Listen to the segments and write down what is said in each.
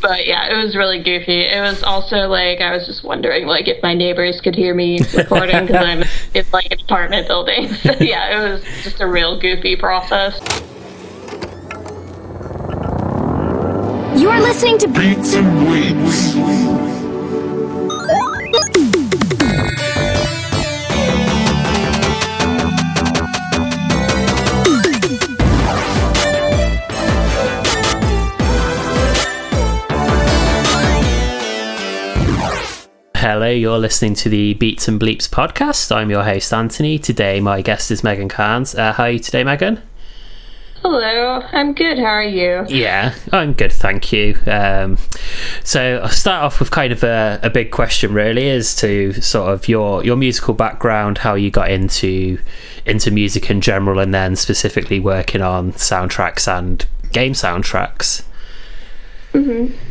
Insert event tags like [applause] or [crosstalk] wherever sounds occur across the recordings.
but yeah, it was really goofy. It was also like I was just wondering like if my neighbors could hear me recording because I'm in like an apartment building. [laughs] So yeah, it was just a real goofy process. You are listening to Beats and Bleeps. Hello, you're listening to the Beats and Bleeps podcast. I'm your host, Anthony. Today, my guest is Megan Carnes. Uh, how are you today, Megan? Hello, I'm good. How are you? Yeah, I'm good, thank you. Um, so I'll start off with kind of a, a big question, really, as to sort of your your musical background, how you got into into music in general, and then specifically working on soundtracks and game soundtracks.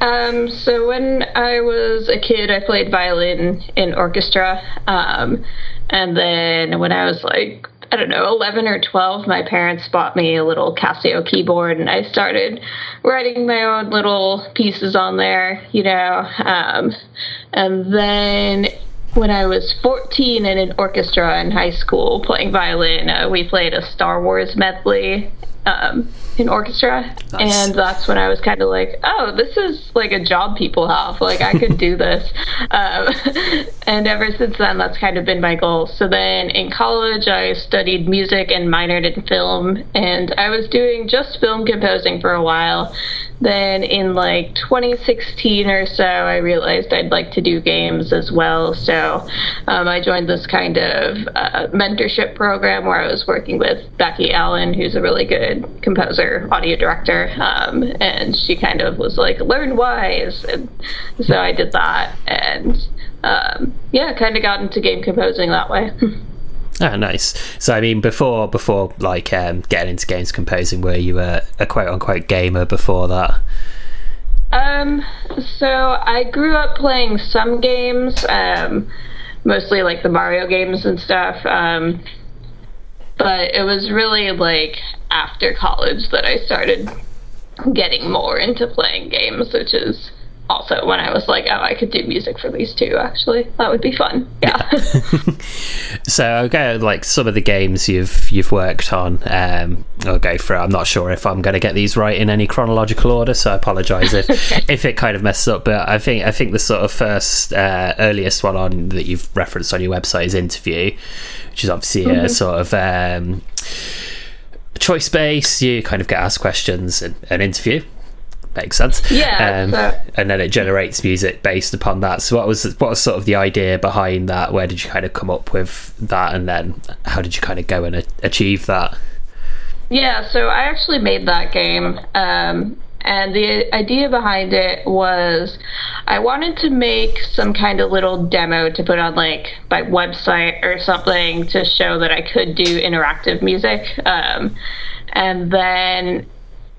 Um, so when I was a kid, I played violin in orchestra. Um, and then when I was like, I don't know, 11 or 12, my parents bought me a little Casio keyboard and I started writing my own little pieces on there, you know. Um, and then when I was 14 in an orchestra in high school playing violin, uh, we played a Star Wars medley um, in orchestra. Nice. And that's when I was kind of like, oh, this is like a job people have. Like, I could do [laughs] this. Um, [laughs] and ever since then, that's kind of been my goal. So then in college, I studied music and minored in film. And I was doing just film composing for a while. Then in like 2016 or so, I realized I'd like to do games as well. So um, I joined this kind of uh, mentorship program where I was working with Becky Allen, who's a really good composer, audio director. Um, and she kind of was like, learn Wwise. And so I did that. And um, yeah, kind of got into game composing that way. [laughs] Oh, nice. So, I mean, before before like um, getting into games composing, were you a, a quote unquote gamer before that? Um, so I grew up playing some games, um, mostly like the Mario games and stuff. Um, but it was really like after college that I started getting more into playing games, which is also when I was like, oh, I could do music for these two. Actually, that would be fun. Yeah. [laughs] So I'll go like some of the games you've you've worked on. Um, I'll go through. I'm not sure if I'm going to get these right in any chronological order, so I apologise if [laughs] if it kind of messes up. But I think I think the sort of first uh, earliest one on that you've referenced on your website is interview, which is obviously a sort of um, choice based. You kind of get asked questions and an interview. Makes sense. Yeah, Um, so- and then it generates music based upon that. So what was what was sort of the idea behind that? Where did you kind of come up with that, and then how did you kind of go and a- achieve that? Yeah, so I actually made that game. Um, and the idea behind it was I wanted to make some kind of little demo to put on like my website or something to show that I could do interactive music. Um, and then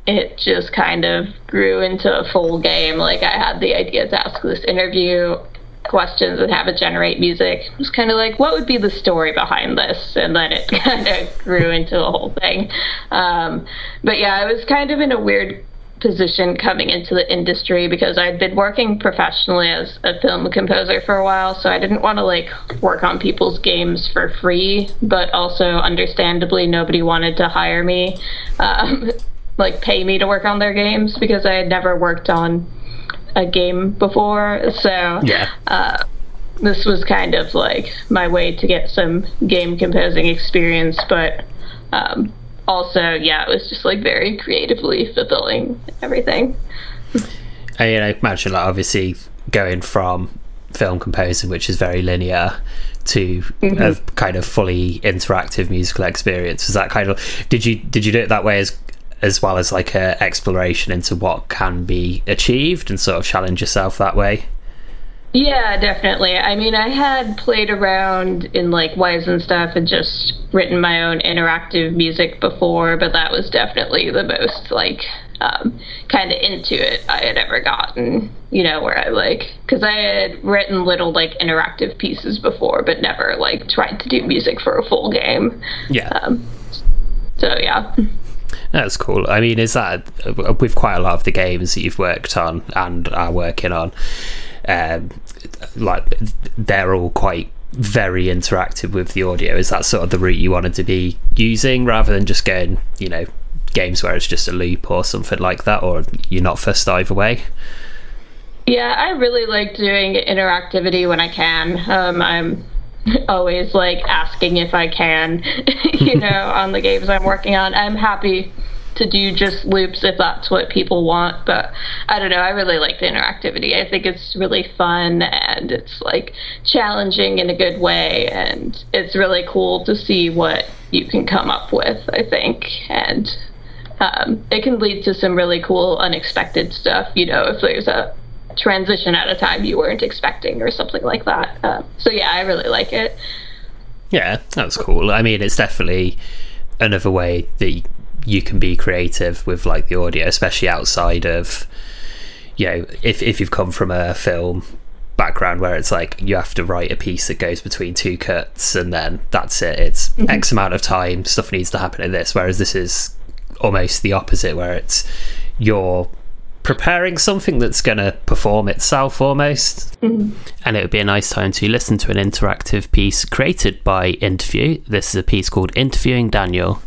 it just kind of grew into a full game. Like I had the idea to ask this interview questions and have it generate music. It was kind of like, what would be the story behind this? And then it [laughs] kind of grew into a whole thing. Um, but yeah, I was kind of in a weird position coming into the industry because I'd been working professionally as a film composer for a while, so I didn't want to like work on people's games for free, but also understandably nobody wanted to hire me, um, [laughs] like pay me to work on their games because I had never worked on a game before. So Yeah. uh, this was kind of like my way to get some game composing experience, but um, also, yeah, it was just like very creatively fulfilling everything. I mean, imagine like obviously going from film composing, which is very linear, to a kind of fully interactive musical experience. Was that kind of did you did you do it that way as as well as like a exploration into what can be achieved and sort of challenge yourself that way? Yeah, definitely. I mean, I had played around in like Wwise and stuff and just written my own interactive music before, but that was definitely the most like um, kind of into it I had ever gotten. You know, where I like because I had written little like interactive pieces before, but never like tried to do music for a full game. Yeah. Um, so yeah. That's cool. I mean, is that with quite a lot of the games that you've worked on and are working on? Um, like they're all quite very interactive with the audio. Is that sort of the route you wanted to be using, rather than just going, you know, games where it's just a loop or something like that, or you're not fussed either way? Yeah, I really like doing interactivity when I can. Um, I'm [laughs] always like asking if I can, [laughs] you know, [laughs] on the games I'm working on. I'm happy to do just loops if that's what people want, but I don't know. I really like the interactivity. I think it's really fun and it's like challenging in a good way, and it's really cool to see what you can come up with, I think. And um, it can lead to some really cool, unexpected stuff, you know, if there's a transition at a time you weren't expecting or something like that. Uh, so yeah, I really like it. Yeah, that's cool. I mean, it's definitely another way that you can be creative with like the audio, especially outside of you know if if you've come from a film background where it's like you have to write a piece that goes between two cuts and then that's it. It's mm-hmm. X amount of time. Stuff needs to happen in this. Whereas this is almost the opposite, where it's you're preparing something that's going to perform itself almost. Mm-hmm. And it would be a nice time to listen to an interactive piece created by Interview. This is a piece called Interviewing Daniel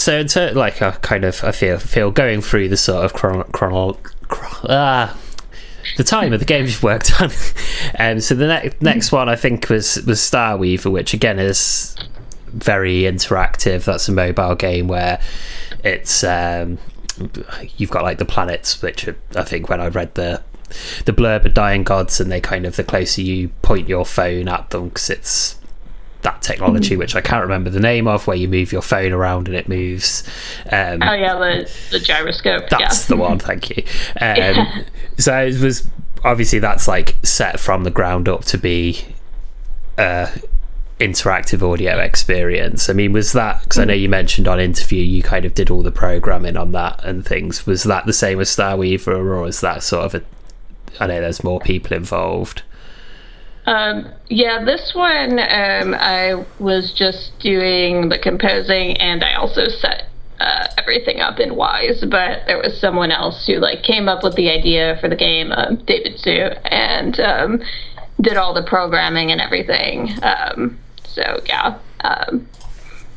so in ter- like I kind of I feel feel going through the sort of chrono, chrono, chron- ah the time of the games you've worked on. [laughs] um, so the ne- next one I think was was Star Weaver, which again is very interactive. That's a mobile game where it's um, you've got like the planets, which are, I think when I read the the blurb of Dying Gods, and they kind of the closer you point your phone at them, because it's that technology which I can't remember the name of, where you move your phone around and it moves. Um, Oh yeah, the the gyroscope. that's yeah. the one. Thank you. Um, [laughs] So it was obviously that's like set from the ground up to be a interactive audio experience. I mean, was that because I know you mentioned on interview you kind of did all the programming on that and things. Was that the same as Star Weaver, or is that sort of a? I know there's more people involved. Um, yeah, this one um, I was just doing the composing, and I also set uh, everything up in Wwise. But there was someone else who like came up with the idea for the game, um, David Zhu, and um, did all the programming and everything. Um, so yeah,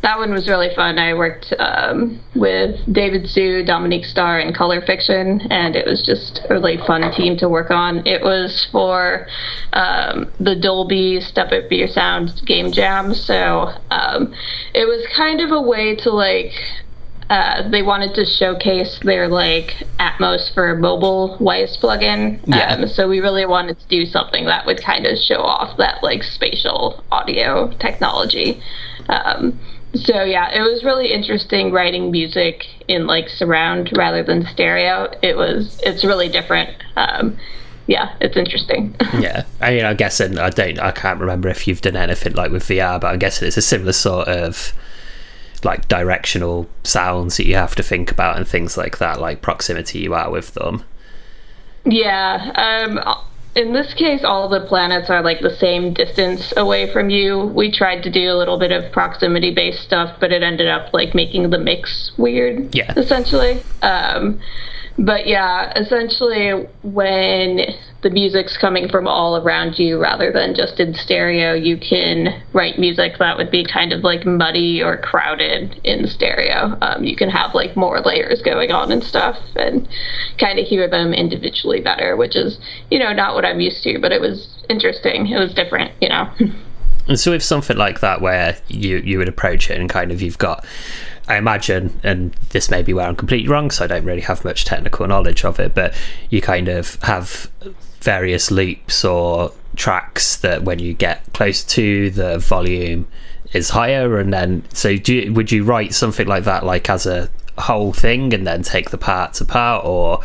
that one was really fun. I worked um, with David Zhu, Dominique Starr, and Color Fiction, and it was just a really fun team to work on. It was for um, the Dolby Step Up Your Sound Game Jam, so um, it was kind of a way to like. Uh, they wanted to showcase their like Atmos for mobile Wwise plugin. Yeah. Um, so we really wanted to do something that would kind of show off that like spatial audio technology. Um, so yeah, it was really interesting writing music in like surround rather than stereo. It was it's really different. Um, yeah, it's interesting. [laughs] Yeah, I mean, I'm guessing I don't, I can't remember if you've done anything like with VR, but I'm guessing it's a similar sort of like directional sounds that you have to think about and things like that, like proximity you are with them. yeah. Um, in this case, all the planets are like the same distance away from you. We tried to do a little bit of proximity based stuff, but it ended up like making the mix weird. Yeah. Essentially. Um, but yeah, essentially, when the music's coming from all around you rather than just in stereo, you can write music that would be kind of like muddy or crowded in stereo. Um, you can have like more layers going on and stuff and kind of hear them individually better, which is, you know, not what I'm used to, but it was interesting. It was different, you know. [laughs] And so, with something like that, where you you would approach it and kind of you've got, I imagine, and this may be where I'm completely wrong, so I don't really have much technical knowledge of it, but you kind of have various loops or tracks that when you get close to the volume is higher, and then so do you, would you write something like that, like as a whole thing, and then take the parts apart, or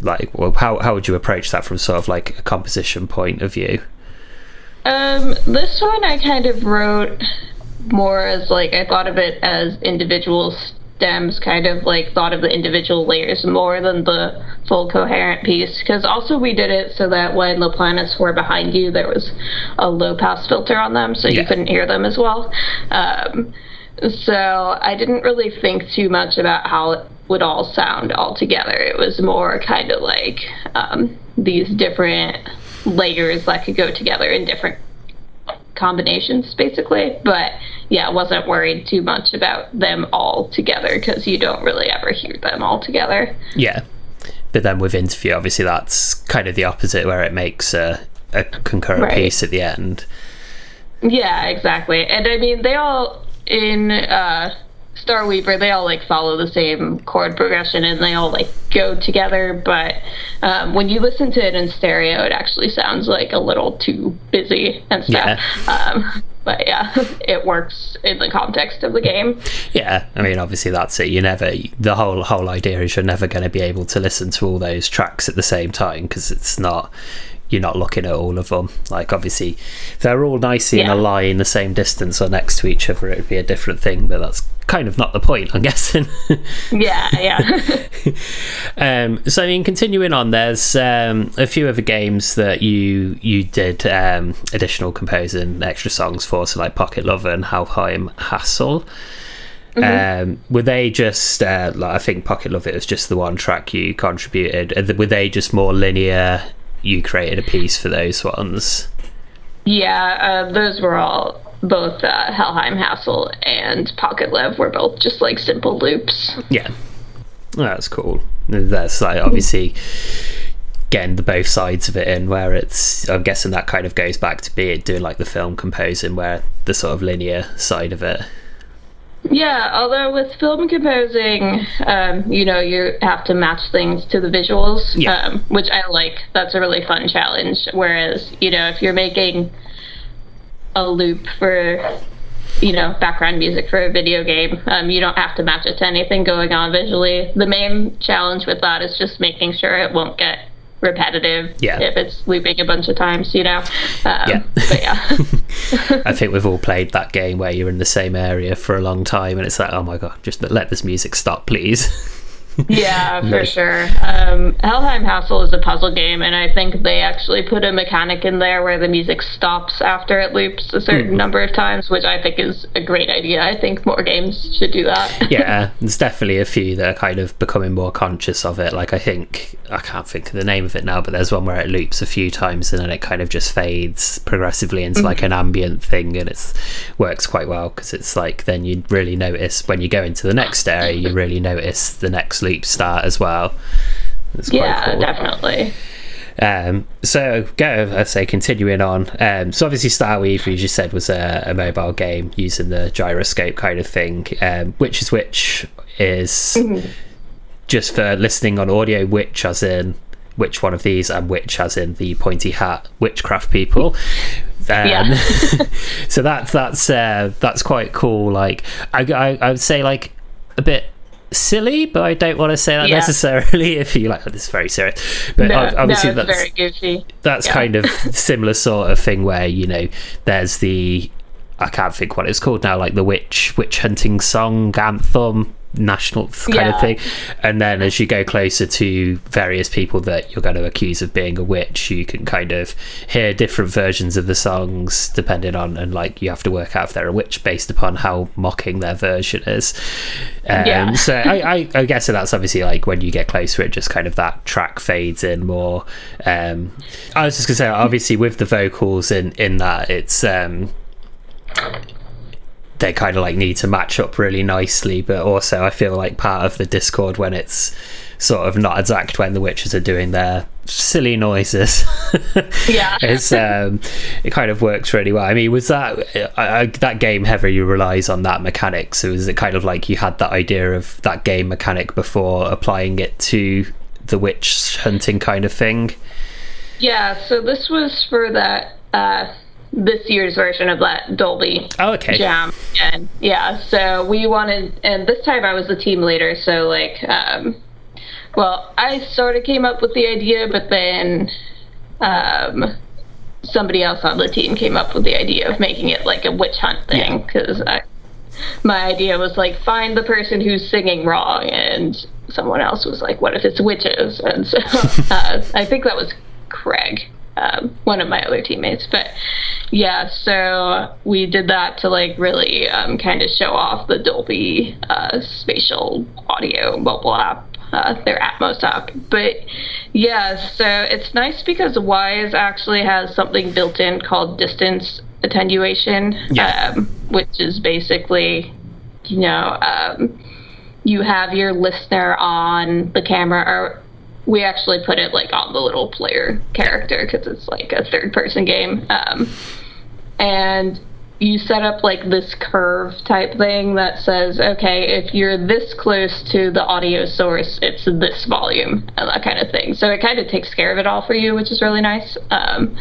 like, well, how how would you approach that from sort of like a composition point of view? Um, this one I kind of wrote more as like I thought of it as individual stems, kind of like thought of the individual layers more than the full coherent piece. Because also we did it so that when the planets were behind you, there was a low pass filter on them, so Yeah. you couldn't hear them as well. Um, so I didn't really think too much about how it would all sound all together. It was more kind of like um, these different layers that could go together in different combinations, basically. But yeah, I wasn't worried too much about them all together because you don't really ever hear them all together. Yeah. But then with interview, obviously, that's kind of the opposite, where it makes a, a concurrent Right. piece at the end. Yeah, exactly. And I mean, they all in uh, Star Weaver, they all like follow the same chord progression and they all like go together. But um, when you listen to it in stereo, it actually sounds like a little too busy and stuff. Um, but yeah, [laughs] it works in the context of the game. Yeah, I mean, obviously, that's it. You never the whole whole idea is you're never going to be able to listen to all those tracks at the same time because it's not. You're not looking at all of them. Like, obviously, if they're all nicely in a line, the same distance or next to each other, it would be a different thing. But that's kind of not the point, I'm [laughs] guessing. Yeah, yeah. [laughs] Um, so, I mean, continuing on, there's um, a few other games that you you did um, additional composing extra songs for, so like Pocket Lover and Helheim Hassle. Um, were they just? Uh, like, I think Pocket Love It was just the one track you contributed. Were they just more linear? You created a piece for those ones. Yeah, uh, those were all both uh, Helheim Hassle and Pocket Lev were both just like simple loops. Yeah, that's cool. That's like obviously getting the both sides of it in where it's i'm guessing that kind of goes back to be it doing like the film composing where the sort of linear side of it yeah although with film composing um, you know you have to match things to the visuals Yeah. um, which i like. That's a really fun challenge. Whereas you know if you're making a loop for you know background music for a video game um, you don't have to match it to anything going on visually. The main challenge with that is just making sure it won't get repetitive Yeah. if it's looping a bunch of times you know um, Yeah. but yeah [laughs] i think we've all played that game where you're in the same area for a long time and it's like oh my god just let this music stop please Yeah, [laughs] for sure. Um, Helheim Hassle is a puzzle game, and I think they actually put a mechanic in there where the music stops after it loops a certain number of times, which I think is a great idea. I think more games should do that. [laughs] yeah there's definitely a few that are kind of becoming more conscious of it like i think i can't think of the name of it now but there's one where it loops a few times and then it kind of just fades progressively into like an ambient thing and it works quite well because it's like then you really notice when you go into the next area you really notice the next loop start as well yeah, cool. definitely. Um, so go, I say, continuing on. Um, so obviously, Star Weave, as you said, was a, a mobile game using the gyroscope kind of thing. Um, which is which is [laughs] just for listening on audio. Which as in which one of these, and which as in the pointy hat witchcraft people. [laughs] Um, Yeah. [laughs] so that's that's uh, that's quite cool. Like I, I, I would say like a bit silly, but I don't want to say that Yeah. necessarily. [laughs] If you like, oh, this is very serious, but No, ob- obviously no, that's very goofy. that's yeah. kind of [laughs] similar sort of thing where you know there's the I can't think what it's called now, like the witch witch hunting song anthem national kind Yeah. of thing and then as you go closer to various people that you're going to accuse of being a witch you can kind of hear different versions of the songs depending on and like you have to work out if they're a witch based upon how mocking their version is um, Yeah. [laughs] so I, I, I guess that's obviously like when you get closer, it just kind of that track fades in more. Um, I was just gonna say, obviously, with the vocals in in that, it's um, they kind of like need to match up really nicely, but also I feel like part of the Discord when it's sort of not exact when the witches are doing their silly noises. [laughs] Yeah. [laughs] it's um, it kind of works really well. I mean, was that I, I, that game heavily relies on that mechanic? So is it kind of like you had that idea of that game mechanic before applying it to the witch hunting kind of thing? Yeah, so this was for that uh, this year's version of that Dolby Oh, okay. jam. And yeah so we wanted and this time i was the team leader so like um well i sort of came up with the idea but then um somebody else on the team came up with the idea of making it like a witch hunt thing because i my idea was like find the person who's singing wrong and someone else was like what if it's witches? And so [laughs] uh, i think that was craig um, one of my other teammates but yeah so we did that to like really um, kind of show off the dolby uh, spatial audio mobile app uh, their atmos app but yeah so it's nice because Wwise actually has something built in called distance attenuation Yeah. um, which is basically you know um, you have your listener on the camera or we actually put it like on the little player character because it's like a third person game um, and you set up like this curve type thing that says okay if you're this close to the audio source it's this volume and that kind of thing. So it kind of takes care of it all for you which is really nice um,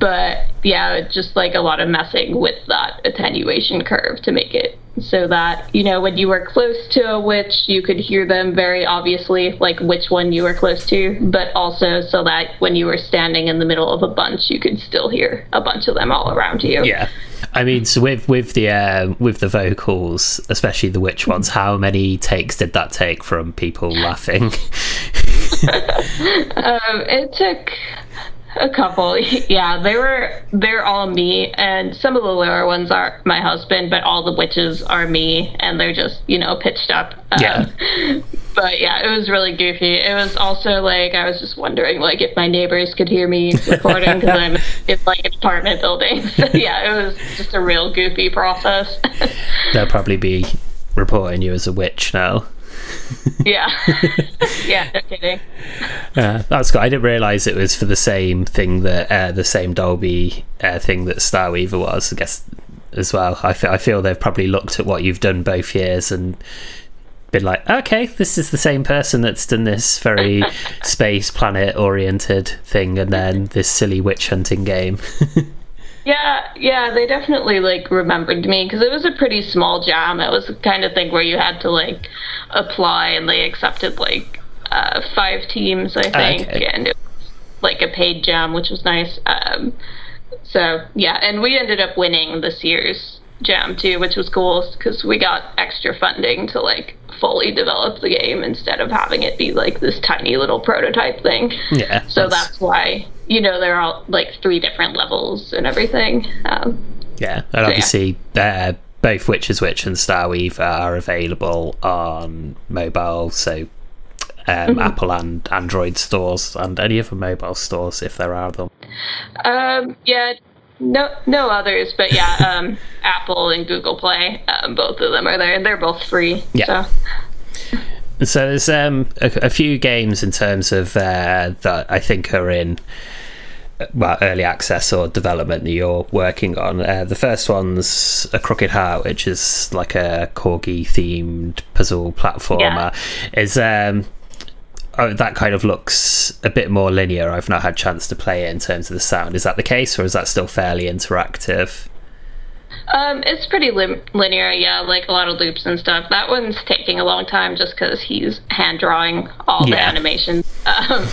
but yeah just like a lot of messing with that attenuation curve to make it so that you know when you were close to a witch you could hear them very obviously like which one you were close to but also so that when you were standing in the middle of a bunch you could still hear a bunch of them all around you Yeah. I mean, so with with the uh, with the vocals, especially the witch ones, how many takes did that take from people laughing? [laughs] Um, it took a couple. Yeah, they were they're all me, and some of the lower ones are my husband, but all the witches are me, and they're just you know pitched up. Um, Yeah. [laughs] but yeah, it was really goofy. It was also like I was just wondering like if my neighbors could hear me [laughs] recording because I'm in like an apartment building. [laughs] So yeah, it was just a real goofy process. They'll probably be reporting you as a witch now. [laughs] yeah, [laughs] yeah, no kidding. Uh, that's good. I didn't realize it was for the same thing that uh, the same Dolby uh, thing that Starweaver was. I guess as well. I feel, I feel they've probably looked at what you've done both years and been like, okay, this is the same person that's done this very [laughs] space planet oriented thing, and then this silly witch hunting game. Yeah, yeah, they definitely like remembered me because it was a pretty small jam. It was the kind of thing where you had to like apply, and they accepted like uh, five teams, I think, Okay. and it was like a paid jam, which was nice. Um, so yeah, and we ended up winning this year's jam too, which was cool because we got extra funding to like fully develop the game instead of having it be like this tiny little prototype thing. yeah. So that's why you know they're all like three different levels and everything. Um, Yeah, and obviously, uh, both Which is Witch and Starweaver are available on mobile, so um, Apple and Android stores, and any other mobile stores if there are them. um, yeah, no, no others, but yeah, [laughs] um, Apple and Google Play, um, both of them are there, and they're both free. Yeah. So. So there's um, a, a few games in terms of uh, that I think are in well early access or development that you're working on. Uh, the first one's a Crooked Heart, which is like a corgi themed puzzle platformer. Is um, oh, that kind of looks a bit more linear. I've not had chance to play it in terms of the sound. Is that the case, or is that still fairly interactive? Um, it's pretty lim- linear, yeah, like a lot of loops and stuff. That one's taking a long time just because he's hand drawing all the animations. [laughs] Um,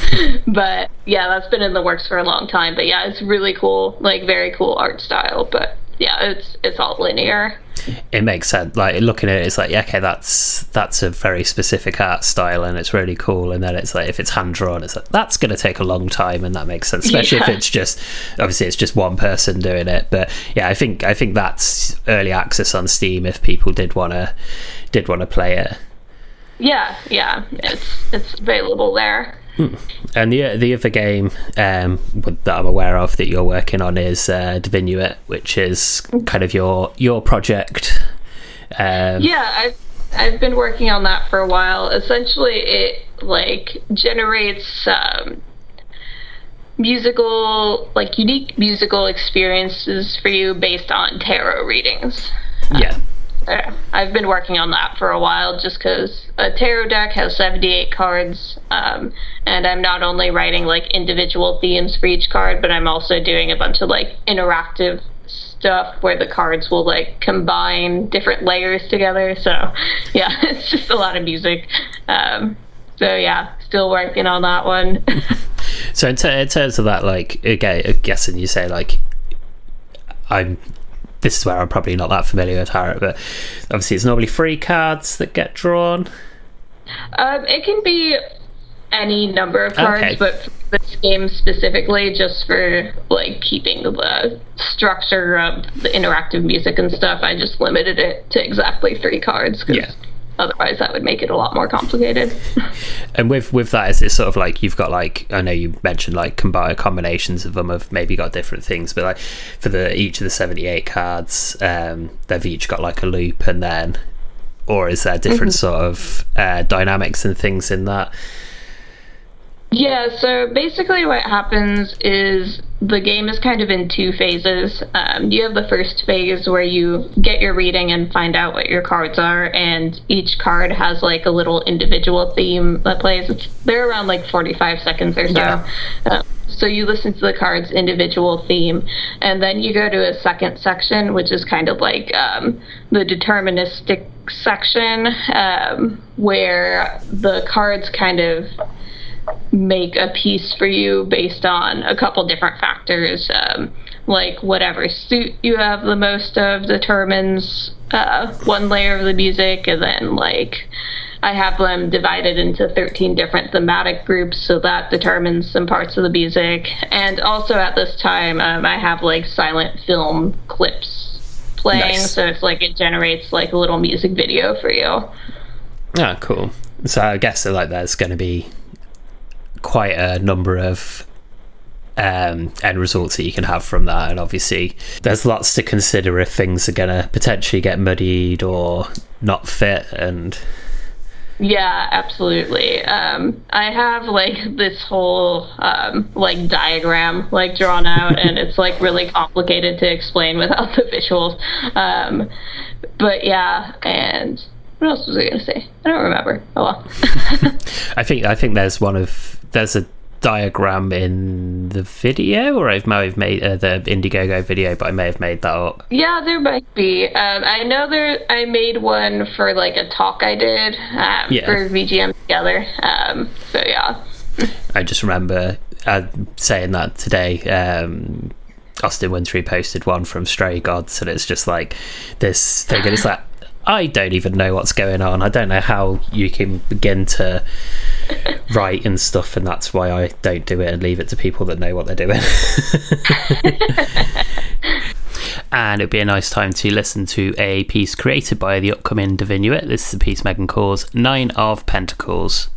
but yeah, that's been in the works for a long time. But yeah, it's really cool, like very cool art style. But yeah, it's it's all linear. it makes sense. Like looking at it, it's like yeah, okay, that's that's a very specific art style, and it's really cool. And then it's like if it's hand drawn, it's like that's going to take a long time, and that makes sense, especially if it's just obviously it's just one person doing it. But yeah, I think I think that's early access on Steam if people did want to did want to play it. Yeah, yeah, it's it's available there. And the the other game um, that I'm aware of that you're working on is uh, Divinuet, which is kind of your your project. Um, Yeah, I've I've been working on that for a while. Essentially, it like generates um, musical, like unique musical experiences for you based on tarot readings. yeah. Uh, I've been working on that for a while just because a tarot deck has 78 cards, um, and I'm not only writing like individual themes for each card, but I'm also doing a bunch of like interactive stuff where the cards will like combine different layers together. So, [laughs] yeah, [laughs] it's just a lot of music. Um, so, yeah, still working on that one. [laughs] So in, in terms of that, like again, I'm guessing you say like I'm. This is where I'm probably not that familiar with tarot, but obviously it's normally free cards that get drawn. Um, it can be any number of cards, Okay. but for this game specifically, just for like keeping the structure of the interactive music and stuff, I just limited it to exactly three cards. 'cause Yeah. Otherwise, that would make it a lot more complicated. [laughs] And with with that, is it sort of like you've got like I know you mentioned like combine combinations of them have maybe got different things, but like for the each of the seventy eight cards, um, they've each got like a loop, and then or is there different sort of uh, dynamics and things in that? Yeah, so basically what happens is the game is kind of in two phases. Um, you have the first phase where you get your reading and find out what your cards are, and each card has like a little individual theme that plays. It's, they're around like 45 seconds or so. Yeah. Uh, so you listen to the card's individual theme, and then you go to a second section, which is kind of like um, the deterministic section, um, where the cards kind of make a piece for you based on a couple different factors. Um, like whatever suit you have the most of determines uh, one layer of the music, and then like I have them divided into 13 different thematic groups, so that determines some parts of the music. And also at this time, um, I have like silent film clips playing, Nice. so it's like it generates like a little music video for you. Ah, cool. so I guess like there's going to be quite a number of um, end results that you can have from that, and obviously there's lots to consider if things are going to potentially get muddied or not fit, and yeah, absolutely. Um, I have like this whole um, like diagram like drawn out, and it's like really complicated to explain without the visuals. Um, but yeah, and what else was I going to say? I don't remember. Oh well. [laughs] [laughs] I think I think there's one of there's a diagram in the video, or I may have made uh, the Indiegogo video, but I may have made that up. Yeah, there might be. Um, I know there. I made one for like a talk I did um, yeah. for VGM together. Um, so yeah. I just remember uh, saying that today. Um, Austin Wintory posted one from Stray Gods, and it's just like this thing, and it's like I don't even know what's going on. I don't know how you can begin to write and stuff, and that's why I don't do it and leave it to people that know what they're doing. [laughs] and it'd be a nice time to listen to a piece created by the upcoming Divinuet. This is the piece Megan calls Nine of Pentacles.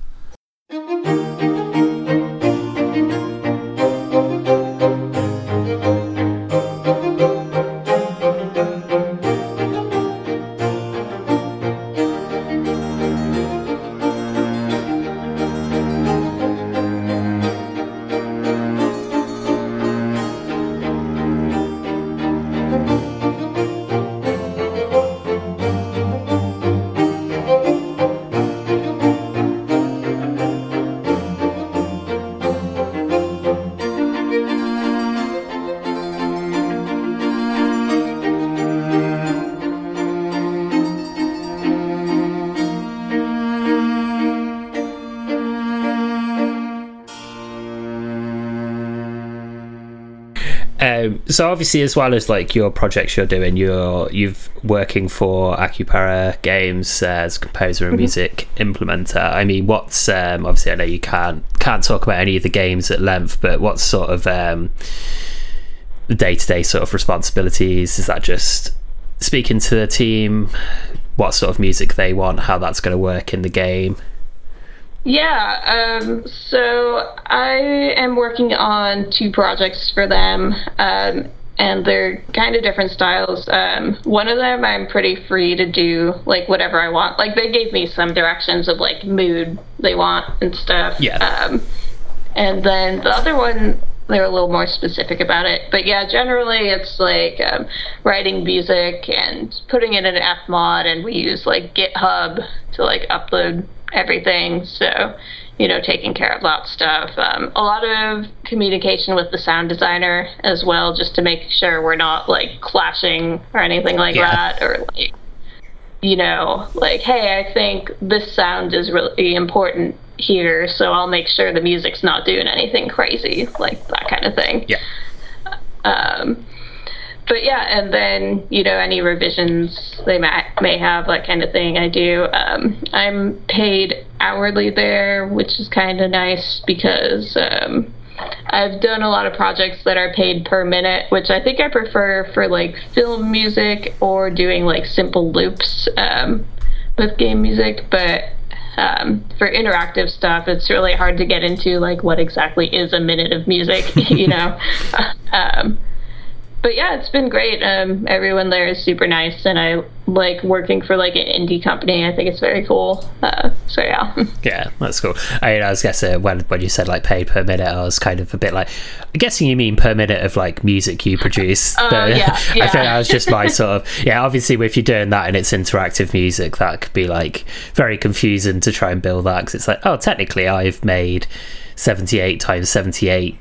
So obviously as well as like your projects you're doing you're you've working for Akupara Games as composer and mm-hmm. music implementer. I mean what's um, obviously i know you can't can't talk about any of the games at length but what sort of um, day-to-day sort of responsibilities? Is that just speaking to the team? What sort of music they want? How that's going to work in the game yeah, um, so I am working on two projects for them, um, and they're kind of different styles. Um, one of them I'm pretty free to do like whatever I want. Like they gave me some directions of like mood they want and stuff. Yeah. Um, and then the other one they're a little more specific about it. But yeah, generally it's like um, writing music and putting it in an Fmod, and we use like GitHub to like upload everything. So, you know, taking care of that stuff. Um, a lot of communication with the sound designer as well, just to make sure we're not like clashing or anything like yeah. that, or like, you know, like, hey, I think this sound is really important here, so I'll make sure the music's not doing anything crazy, like that kind of thing. Yeah. Um, but yeah, and then you know any revisions they may may have that kind of thing. I do. Um, I'm paid hourly there, which is kind of nice because um, I've done a lot of projects that are paid per minute, which I think I prefer for like film music or doing like simple loops um, with game music. But um, for interactive stuff, it's really hard to get into like what exactly is a minute of music, [laughs] you know. [laughs] um, but yeah, it's been great. Um, everyone there is super nice, and I like working for like an indie company. I think it's very cool. Uh, so yeah. [laughs] Yeah, that's cool. I, I was guessing when when you said like paid per minute, I was kind of a bit like, I'm guessing you mean per minute of like music you produce. [laughs] uh, yeah, yeah. [laughs] I think that was just my sort of yeah. Obviously, if you're doing that and it's interactive music, that could be like very confusing to try and build that because it's like, oh, technically, I've made 78 times 78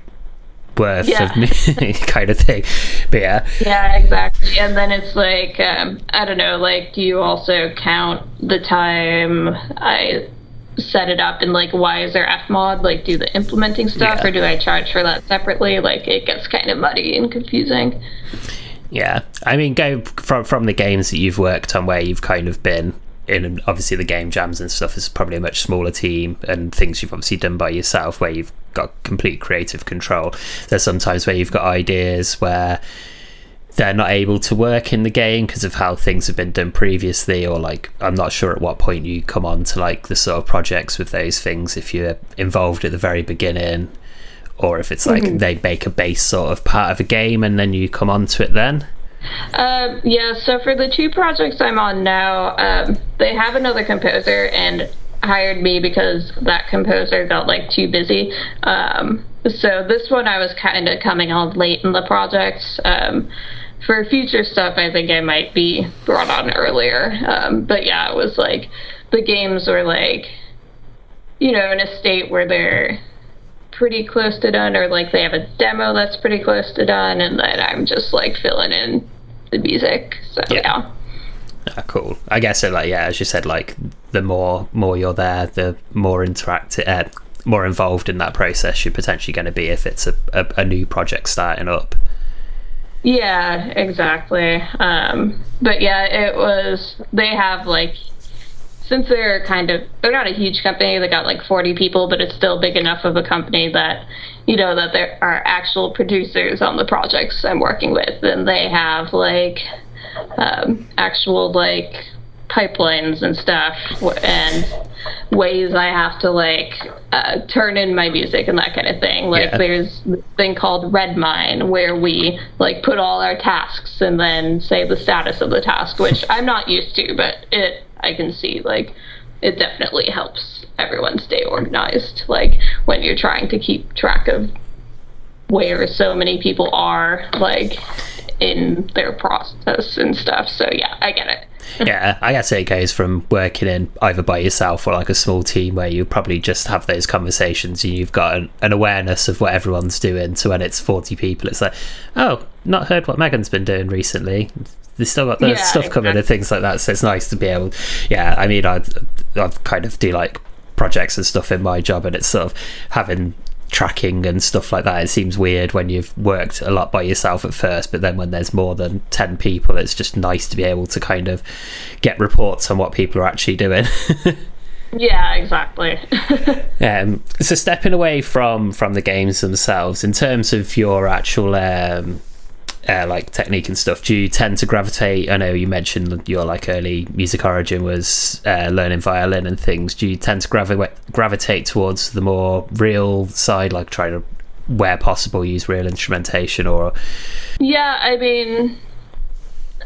worth yeah. of me [laughs] kind of thing. But yeah. Yeah exactly. And then it's like um, i don't know like do you also count the time i set it up and like why is there fmod like do the implementing stuff yeah. or do i charge for that separately? Like it gets kind of muddy and confusing. Yeah. I mean go from from the games that you've worked on where you've kind of been in obviously the game jams and stuff is probably a much smaller team and things you've obviously done by yourself where you've got complete creative control. There's sometimes where you've got ideas where they're not able to work in the game because of how things have been done previously or like i'm not sure at what point you come on to like the sort of projects with those things if you're involved at the very beginning or if it's like mm-hmm. they make a base sort of part of a game and then you come on to it then um, yeah so for the two projects i'm on now um, they have another composer and hired me because that composer got like too busy um, so this one i was kind of coming on late in the project um, for future stuff, I think I might be brought on earlier. Um, but yeah, it was like the games were like, you know, in a state where they're pretty close to done, or like they have a demo that's pretty close to done, and then I'm just like filling in the music. So yeah. yeah. Ah, cool. I guess so. like yeah, as you said, like the more more you're there, the more interactive, uh, more involved in that process you're potentially going to be if it's a, a, a new project starting up. Yeah, exactly. Um, but yeah, it was. They have like, since they're kind of they're not a huge company. They got like 40 people, but it's still big enough of a company that you know that there are actual producers on the projects I'm working with, and they have like um, actual like pipelines and stuff and ways I have to like uh, turn in my music and that kind of thing. Like yeah. there's this thing called Redmine where we like put all our tasks and then say the status of the task, which [laughs] I'm not used to, but it I can see like it definitely helps everyone stay organized. Like when you're trying to keep track of where so many people are, like in their process and stuff. So yeah, I get it. [laughs] yeah, I guess it goes from working in either by yourself or like a small team where you probably just have those conversations and you've got an, an, awareness of what everyone's doing. So when it's 40 people, it's like, oh, not heard what Megan's been doing recently. They've still got the yeah, stuff coming exactly. and things like that. So it's nice to be able, yeah, I mean, I, I kind of do like projects and stuff in my job and it's sort of having tracking and stuff like that. It seems weird when you've worked a lot by yourself at first, but then when there's more than 10 people, it's just nice to be able to kind of get reports on what people are actually doing. [laughs] yeah, exactly. [laughs] um, so stepping away from from the games themselves, in terms of your actual um, uh, like technique and stuff, do you tend to gravitate? I know you mentioned your like early music origin was uh, learning violin and things. Do you tend to gravi- gravitate towards the more real side, like trying to, where possible, use real instrumentation, or? Yeah, I mean,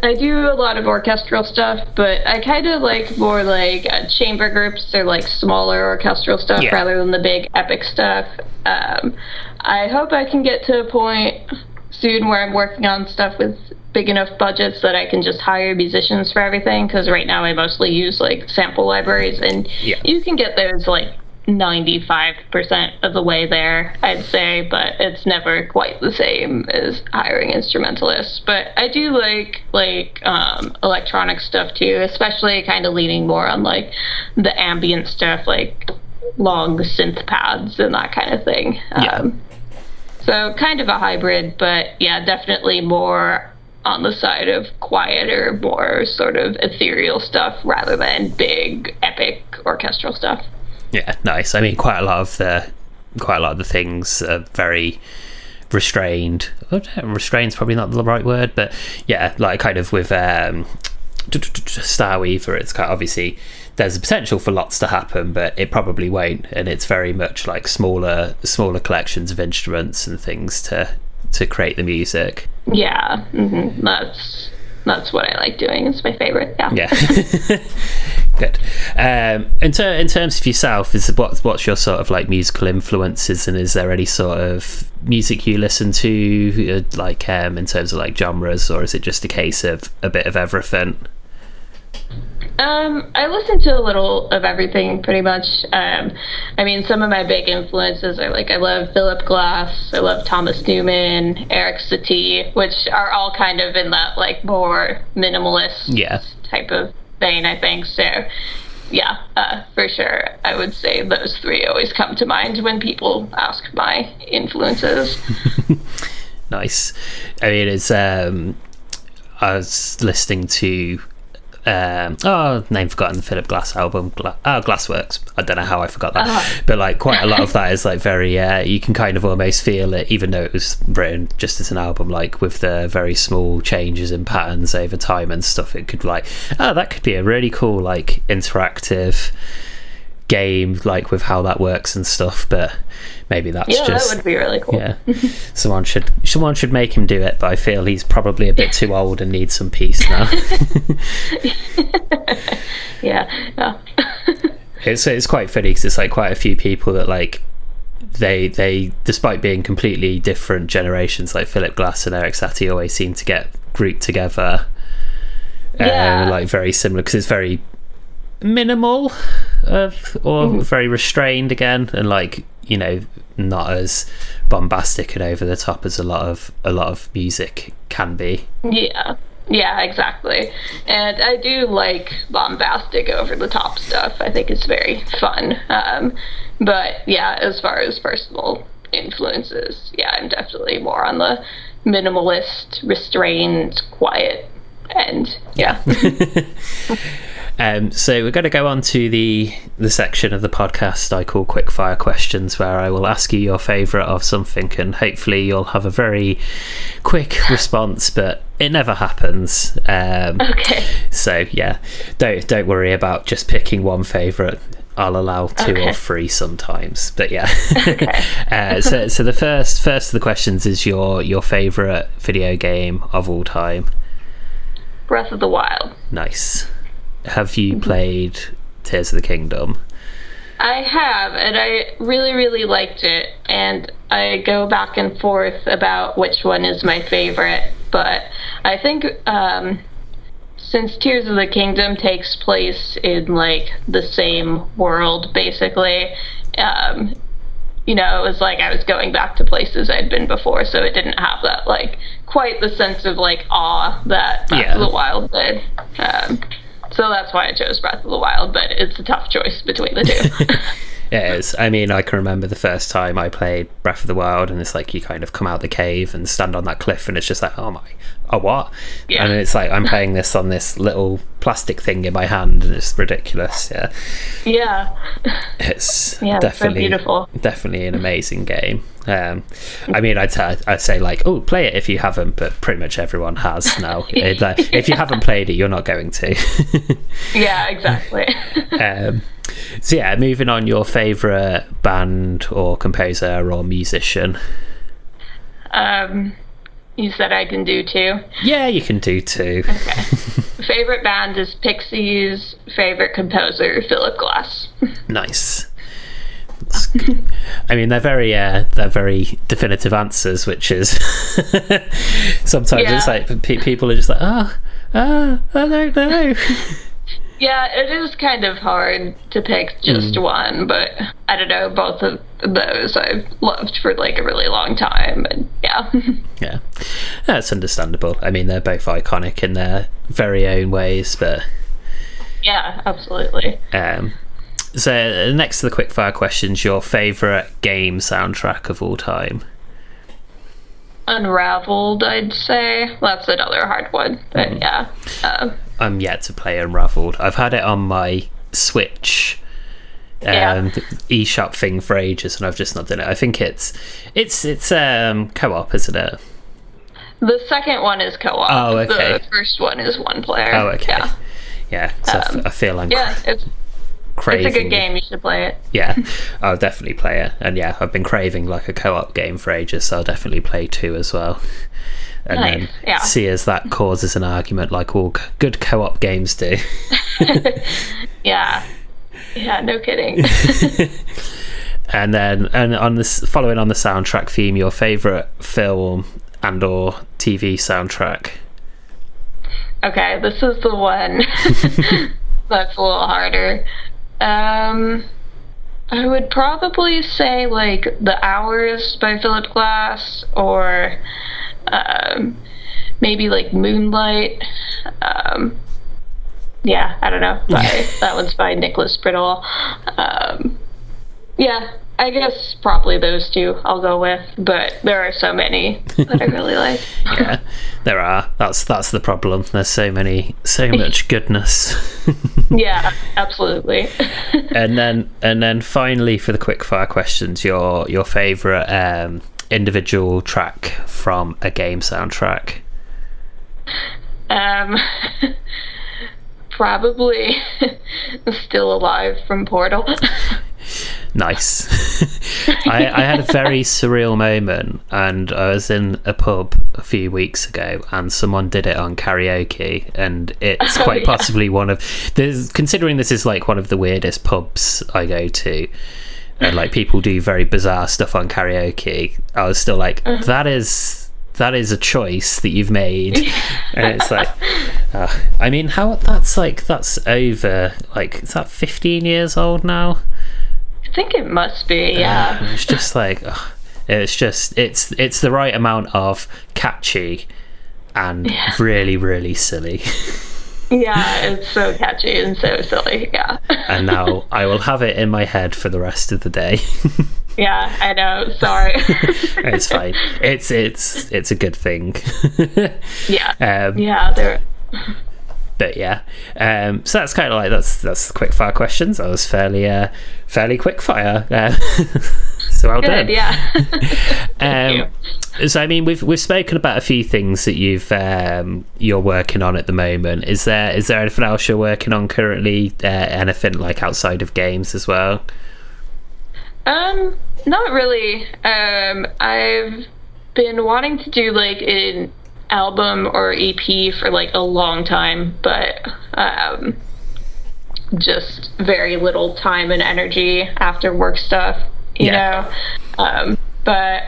I do a lot of orchestral stuff, but I kind of like more like uh, chamber groups or like smaller orchestral stuff yeah. rather than the big epic stuff. Um, I hope I can get to a point soon where I'm working on stuff with big enough budgets that I can just hire musicians for everything. Because right now I mostly use like sample libraries, and yeah. you can get those like 95% of the way there, I'd say, but it's never quite the same as hiring instrumentalists. But I do like like um, electronic stuff too, especially kind of leaning more on like the ambient stuff, like long synth pads and that kind of thing. Yeah. Um, so kind of a hybrid, but yeah, definitely more on the side of quieter, more sort of ethereal stuff rather than big, epic orchestral stuff. Yeah, nice. I mean, quite a lot of the quite a lot of the things are very restrained. Restrained's probably not the right word, but yeah, like kind of with um, starwaever, it's of obviously there's a potential for lots to happen, but it probably won't. And it's very much like smaller smaller collections of instruments and things to to create the music. Yeah, mm-hmm. that's that's what I like doing. It's my favorite. Yeah. Yeah. [laughs] Good. Um, in, ter- in terms of yourself, is what what's your sort of like musical influences, and is there any sort of music you listen to, uh, like um, in terms of like genres, or is it just a case of a bit of everything? Um, I listen to a little of everything, pretty much. Um, I mean, some of my big influences are like I love Philip Glass, I love Thomas Newman, Eric Satie, which are all kind of in that like more minimalist yeah. type of vein, I think. So, yeah, uh, for sure, I would say those three always come to mind when people ask my influences. [laughs] nice. I mean, it's um, I was listening to um, oh, name forgotten, the Philip Glass album, Gla- oh, Glassworks. I don't know how I forgot that, Oh. but like quite a lot of [laughs] that is like very, uh, you can kind of almost feel it, even though it was written just as an album, like with the very small changes in patterns over time and stuff. It could like, oh, that could be a really cool like interactive game, like with how that works and stuff. But maybe that's Yeah, just that would be really cool. yeah. [laughs] someone should someone should make him do it, but I feel he's probably a bit too old and needs some peace now. [laughs] [laughs] Yeah. yeah. it's it's quite funny because it's like quite a few people that like they they despite being completely different generations like Philip Glass and Eric Satie always seem to get grouped together. Yeah. Uh, like very similar because it's very minimal uh, or very restrained again and like you know not as bombastic and over the top as a lot of a lot of music can be Yeah. Yeah, exactly. And I do like bombastic over the top stuff. I think it's very fun. Um, but yeah, as far as personal influences, yeah, I'm definitely more on the minimalist, restrained, quiet end. Yeah. [laughs] Um, so we're going to go on to the the section of the podcast I call quick fire questions, where I will ask you your favourite of something, and hopefully you'll have a very quick response. But it never happens. Um, okay. so yeah, don't don't worry about just picking one favourite. I'll allow two Okay. or three sometimes, but yeah. [laughs] uh, so so the first first of the questions is your your favourite video game of all time. Breath of the Wild. Nice. Have you played Tears of the Kingdom? I have, and I really, really liked it. And I go back and forth about which one is my favorite. But I think um, since Tears of the Kingdom takes place in like the same world, basically, um, you know, it was like I was going back to places I'd been before, so it didn't have that like quite the sense of like awe that Breath Yeah. of the Wild did. Um, so that's why I chose Breath of the Wild, but it's a tough choice between the two. [laughs] It is. I mean, I can remember the first time I played Breath of the Wild, and it's like you kind of come out the cave and stand on that cliff, and it's just like, oh my, oh what? Yeah. And it's like I'm [laughs] playing this on this little plastic thing in my hand, and it's ridiculous. Yeah, yeah. it's [laughs] Yeah, so definitely beautiful. definitely an amazing game. Um, I mean, I'd, i I'd say like, oh, play it if you haven't, but pretty much everyone has [laughs] now. Like, if you haven't played it, you're not going to. Yeah, exactly. Um, so yeah, moving on, your favorite band or composer or musician? um, you said I can do two. Yeah, you can do two. Okay. favorite band is Pixies. Favorite composer Philip Glass. Nice. I mean, they're very, uh, they're very definitive answers, which is [laughs] sometimes it's like pe- people are just like, ah, ah, I don't know. [laughs] yeah, it is kind of hard to pick just one, but I don't know. Both of those I've loved for like a really long time, and yeah. [laughs] yeah, that's understandable. I mean, they're both iconic in their very own ways, but yeah, absolutely. Um, so next to the quickfire questions, your favourite game soundtrack of all time? Unraveled, I'd say. That's another hard one, but yeah. Um, I'm yet to play Unraveled. I've had it on my Switch Yeah. um, eShop thing for ages, and I've just not done it. I think it's it's it's um, co-op, isn't it? the second one is co-op. Oh, okay. The first one is one player. Oh, okay. Yeah, Yeah, 'cause I f- Um, I feel I'm yeah it's, craving. it's a good game. You should play it. [laughs] Yeah, I'll definitely play it. And yeah, I've been craving like a co-op game for ages, so I'll definitely play two as well. And Nice, then yeah. see as that [laughs] causes an argument, like all good co-op games do. [laughs] Yeah. Yeah, no kidding. and then, and on this, following on the soundtrack theme, your favorite film and or TV soundtrack. okay, this is the one that's a little harder. Um, I would probably say like The Hours by Philip Glass or um, maybe like Moonlight. Um, yeah, I don't know. [laughs] By, that one's by Nicholas Britell. Um, yeah, I guess probably those two I'll go with, but there are so many that I [laughs] really like. yeah, there are. That's that's the problem. There's so many, so [laughs] much goodness. [laughs] yeah, absolutely. and then and then finally for the quick fire questions, your your favorite um, individual track from a game soundtrack. Um, probably still alive from Portal. Nice. [laughs] I, I, had a very surreal moment, and I was in a pub a few weeks ago, and someone did it on karaoke, and it's [laughs] oh, quite oh, yeah. possibly one of. Considering this is like one of the weirdest pubs I go to, and like people do very bizarre stuff on karaoke, I was still like, uh-huh. that is that is a choice that you've made [laughs] and it's like uh, i mean how that's like that's over like is that 15 years old now I think it must be, yeah. Uh, it's just like ugh, it's just it's it's the right amount of catchy and yeah. really really silly. [laughs] yeah, it's so catchy and so silly. Yeah. [laughs] and now I will have it in my head for the rest of the day. [laughs] yeah, I know. Sorry. it's fine. It's it's it's a good thing. yeah. Um, yeah, there but yeah, um, so that's kind of like that's that's the quick fire questions. I was fairly uh, fairly quick fire. [laughs] Uh, so well Good, done. Yeah. [laughs] um, so I mean, we've we've spoken about a few things that you've um, you're working on at the moment. Is there is there anything else you're working on currently? Uh, anything like outside of games as well? Um, not really. Um, I've been wanting to do like an album or EP for like a long time, but um, just very little time and energy after work stuff, you yeah. know. Um, but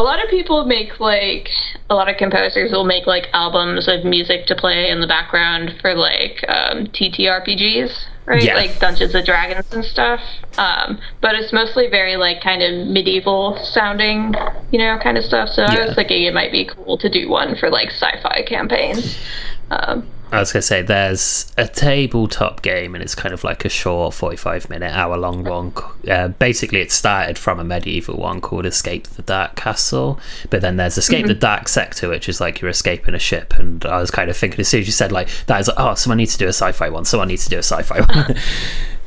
a lot of people make like a lot of composers will make like albums of music to play in the background for like um, TTRPGs, right? Yeah. Like Dungeons and Dragons and stuff. Um, but it's mostly very like kind of medieval sounding, you know, kind of stuff. So yeah. I was thinking it might be cool to do one for like sci-fi campaigns. Um, I was going to say there's a tabletop game, and it's kind of like a short 45 minute, hour long one. Uh, basically, it started from a medieval one called Escape the Dark Castle, but then there's Escape mm-hmm. the Dark Sector, which is like you're escaping a ship. And I was kind of thinking, as soon as you said like that, is like, oh, someone needs to do a sci fi one, someone needs to do a sci fi [laughs] one.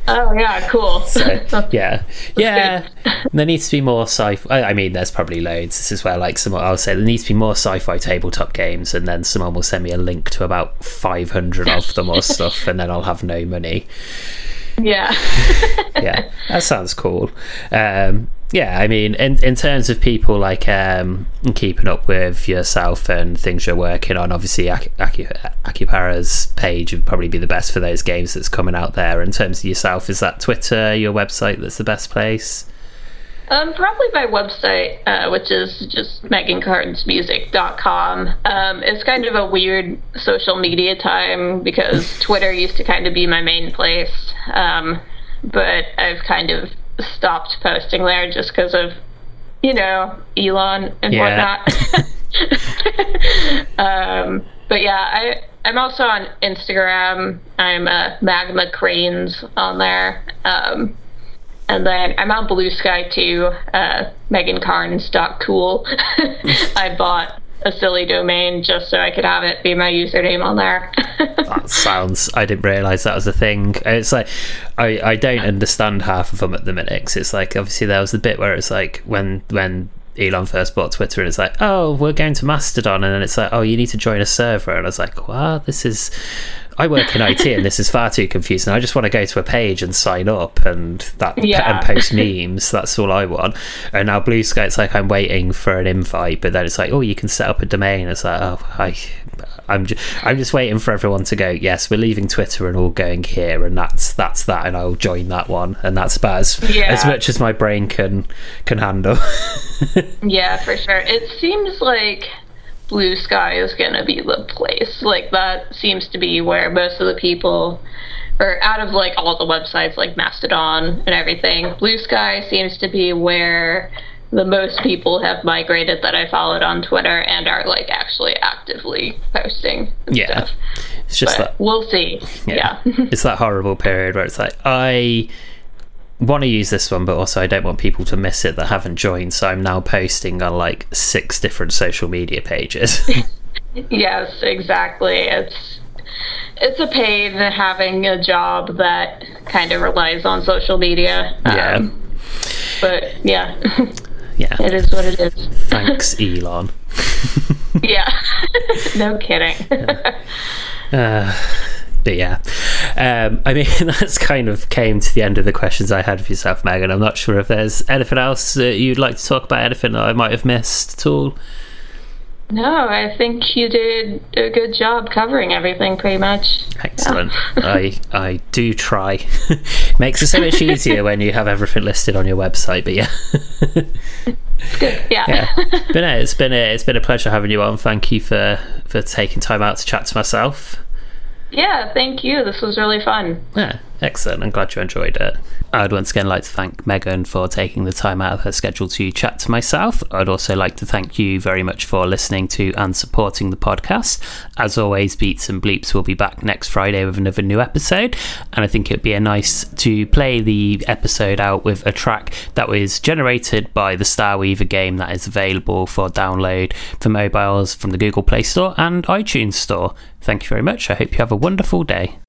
Oh yeah, cool. So, [laughs] yeah, yeah. there needs to be more sci-fi. I mean, there's probably loads. This is where like someone I'll say there needs to be more sci-fi tabletop games, and then someone will send me a link to about 500 of them or [laughs] stuff, and then I'll have no money. Yeah. [laughs] yeah, that sounds cool. Um, yeah, I mean, in in terms of people like um, keeping up with yourself and things you're working on, obviously Aki, Akupara's page would probably be the best for those games that's coming out there. In terms of yourself, is that Twitter, your website, that's the best place? Um, probably my website, uh, which is just megancarnesmusic.com. Um, it's kind of a weird social media time because [laughs] Twitter used to kind of be my main place, um, but I've kind of stopped posting there just because of, you know, Elon and yeah. whatnot. [laughs] [laughs] um, but yeah, I I'm also on Instagram. I'm uh, Magma Cranes on there. Um, and then I'm on Blue Sky too, uh, megancarnes.cool. [laughs] I bought a silly domain just so I could have it be my username on there. [laughs] that sounds. I didn't realize that was a thing. It's like I I don't understand half of them at the minute. it's like obviously there was the bit where it's like when when Elon first bought Twitter and it's like, oh, we're going to Mastodon, and then it's like, oh, you need to join a server, and I was like, wow, this is I work in IT and this is far too confusing. I just want to go to a page and sign up and that yeah. and post memes. That's all I want. And now Blue Sky, it's like I'm waiting for an invite, but then it's like, oh, you can set up a domain. It's like, oh, I, I'm just, I'm just waiting for everyone to go. Yes, we're leaving Twitter and all going here, and that's that's that, and I'll join that one, and that's about as yeah. as much as my brain can can handle. [laughs] yeah, for sure. It seems like Bluesky is going to be the place. Like, that seems to be where most of the people, or out of like all the websites like Mastodon and everything, blue sky seems to be where the most people have migrated that I followed on Twitter and are like actually actively posting. yeah. Stuff. It's just but that we'll see. Yeah. yeah. [laughs] it's that horrible period where it's like, I want to use this one, but also I don't want people to miss it that haven't joined. So I'm now posting on like six different social media pages. [laughs] yes, exactly. It's it's a pain having a job that kind of relies on social media. Yeah. Um, but yeah, [laughs] yeah. it is what it is. Thanks, [laughs] Elon. yeah, no kidding. Uh, but yeah, um, I mean [laughs] that's kind of came to the end of the questions I had for yourself, Megan. I'm not sure if there's anything else that you'd like to talk about, anything that I might have missed at all. No, I think you did a good job covering everything pretty much. Excellent. Yeah. [laughs] I I do try. [laughs] Makes it so much easier when you have everything listed on your website. But yeah. good. Yeah. yeah. But no, it's been a it's been a pleasure having you on. Thank you for for taking time out to chat to myself. Yeah, thank you. This was really fun. Yeah, excellent. I'm glad you enjoyed it. I'd once again like to thank Megan for taking the time out of her schedule to chat to myself. I'd also like to thank you very much for listening to and supporting the podcast. As always, Beats and Bleeps will be back next Friday with another new episode, and I think it'd be nice to play the episode out with a track that was generated by the starwaever game that is available for download for mobiles from the Google Play Store and iTunes Store. Thank you very much. I hope you have a wonderful day.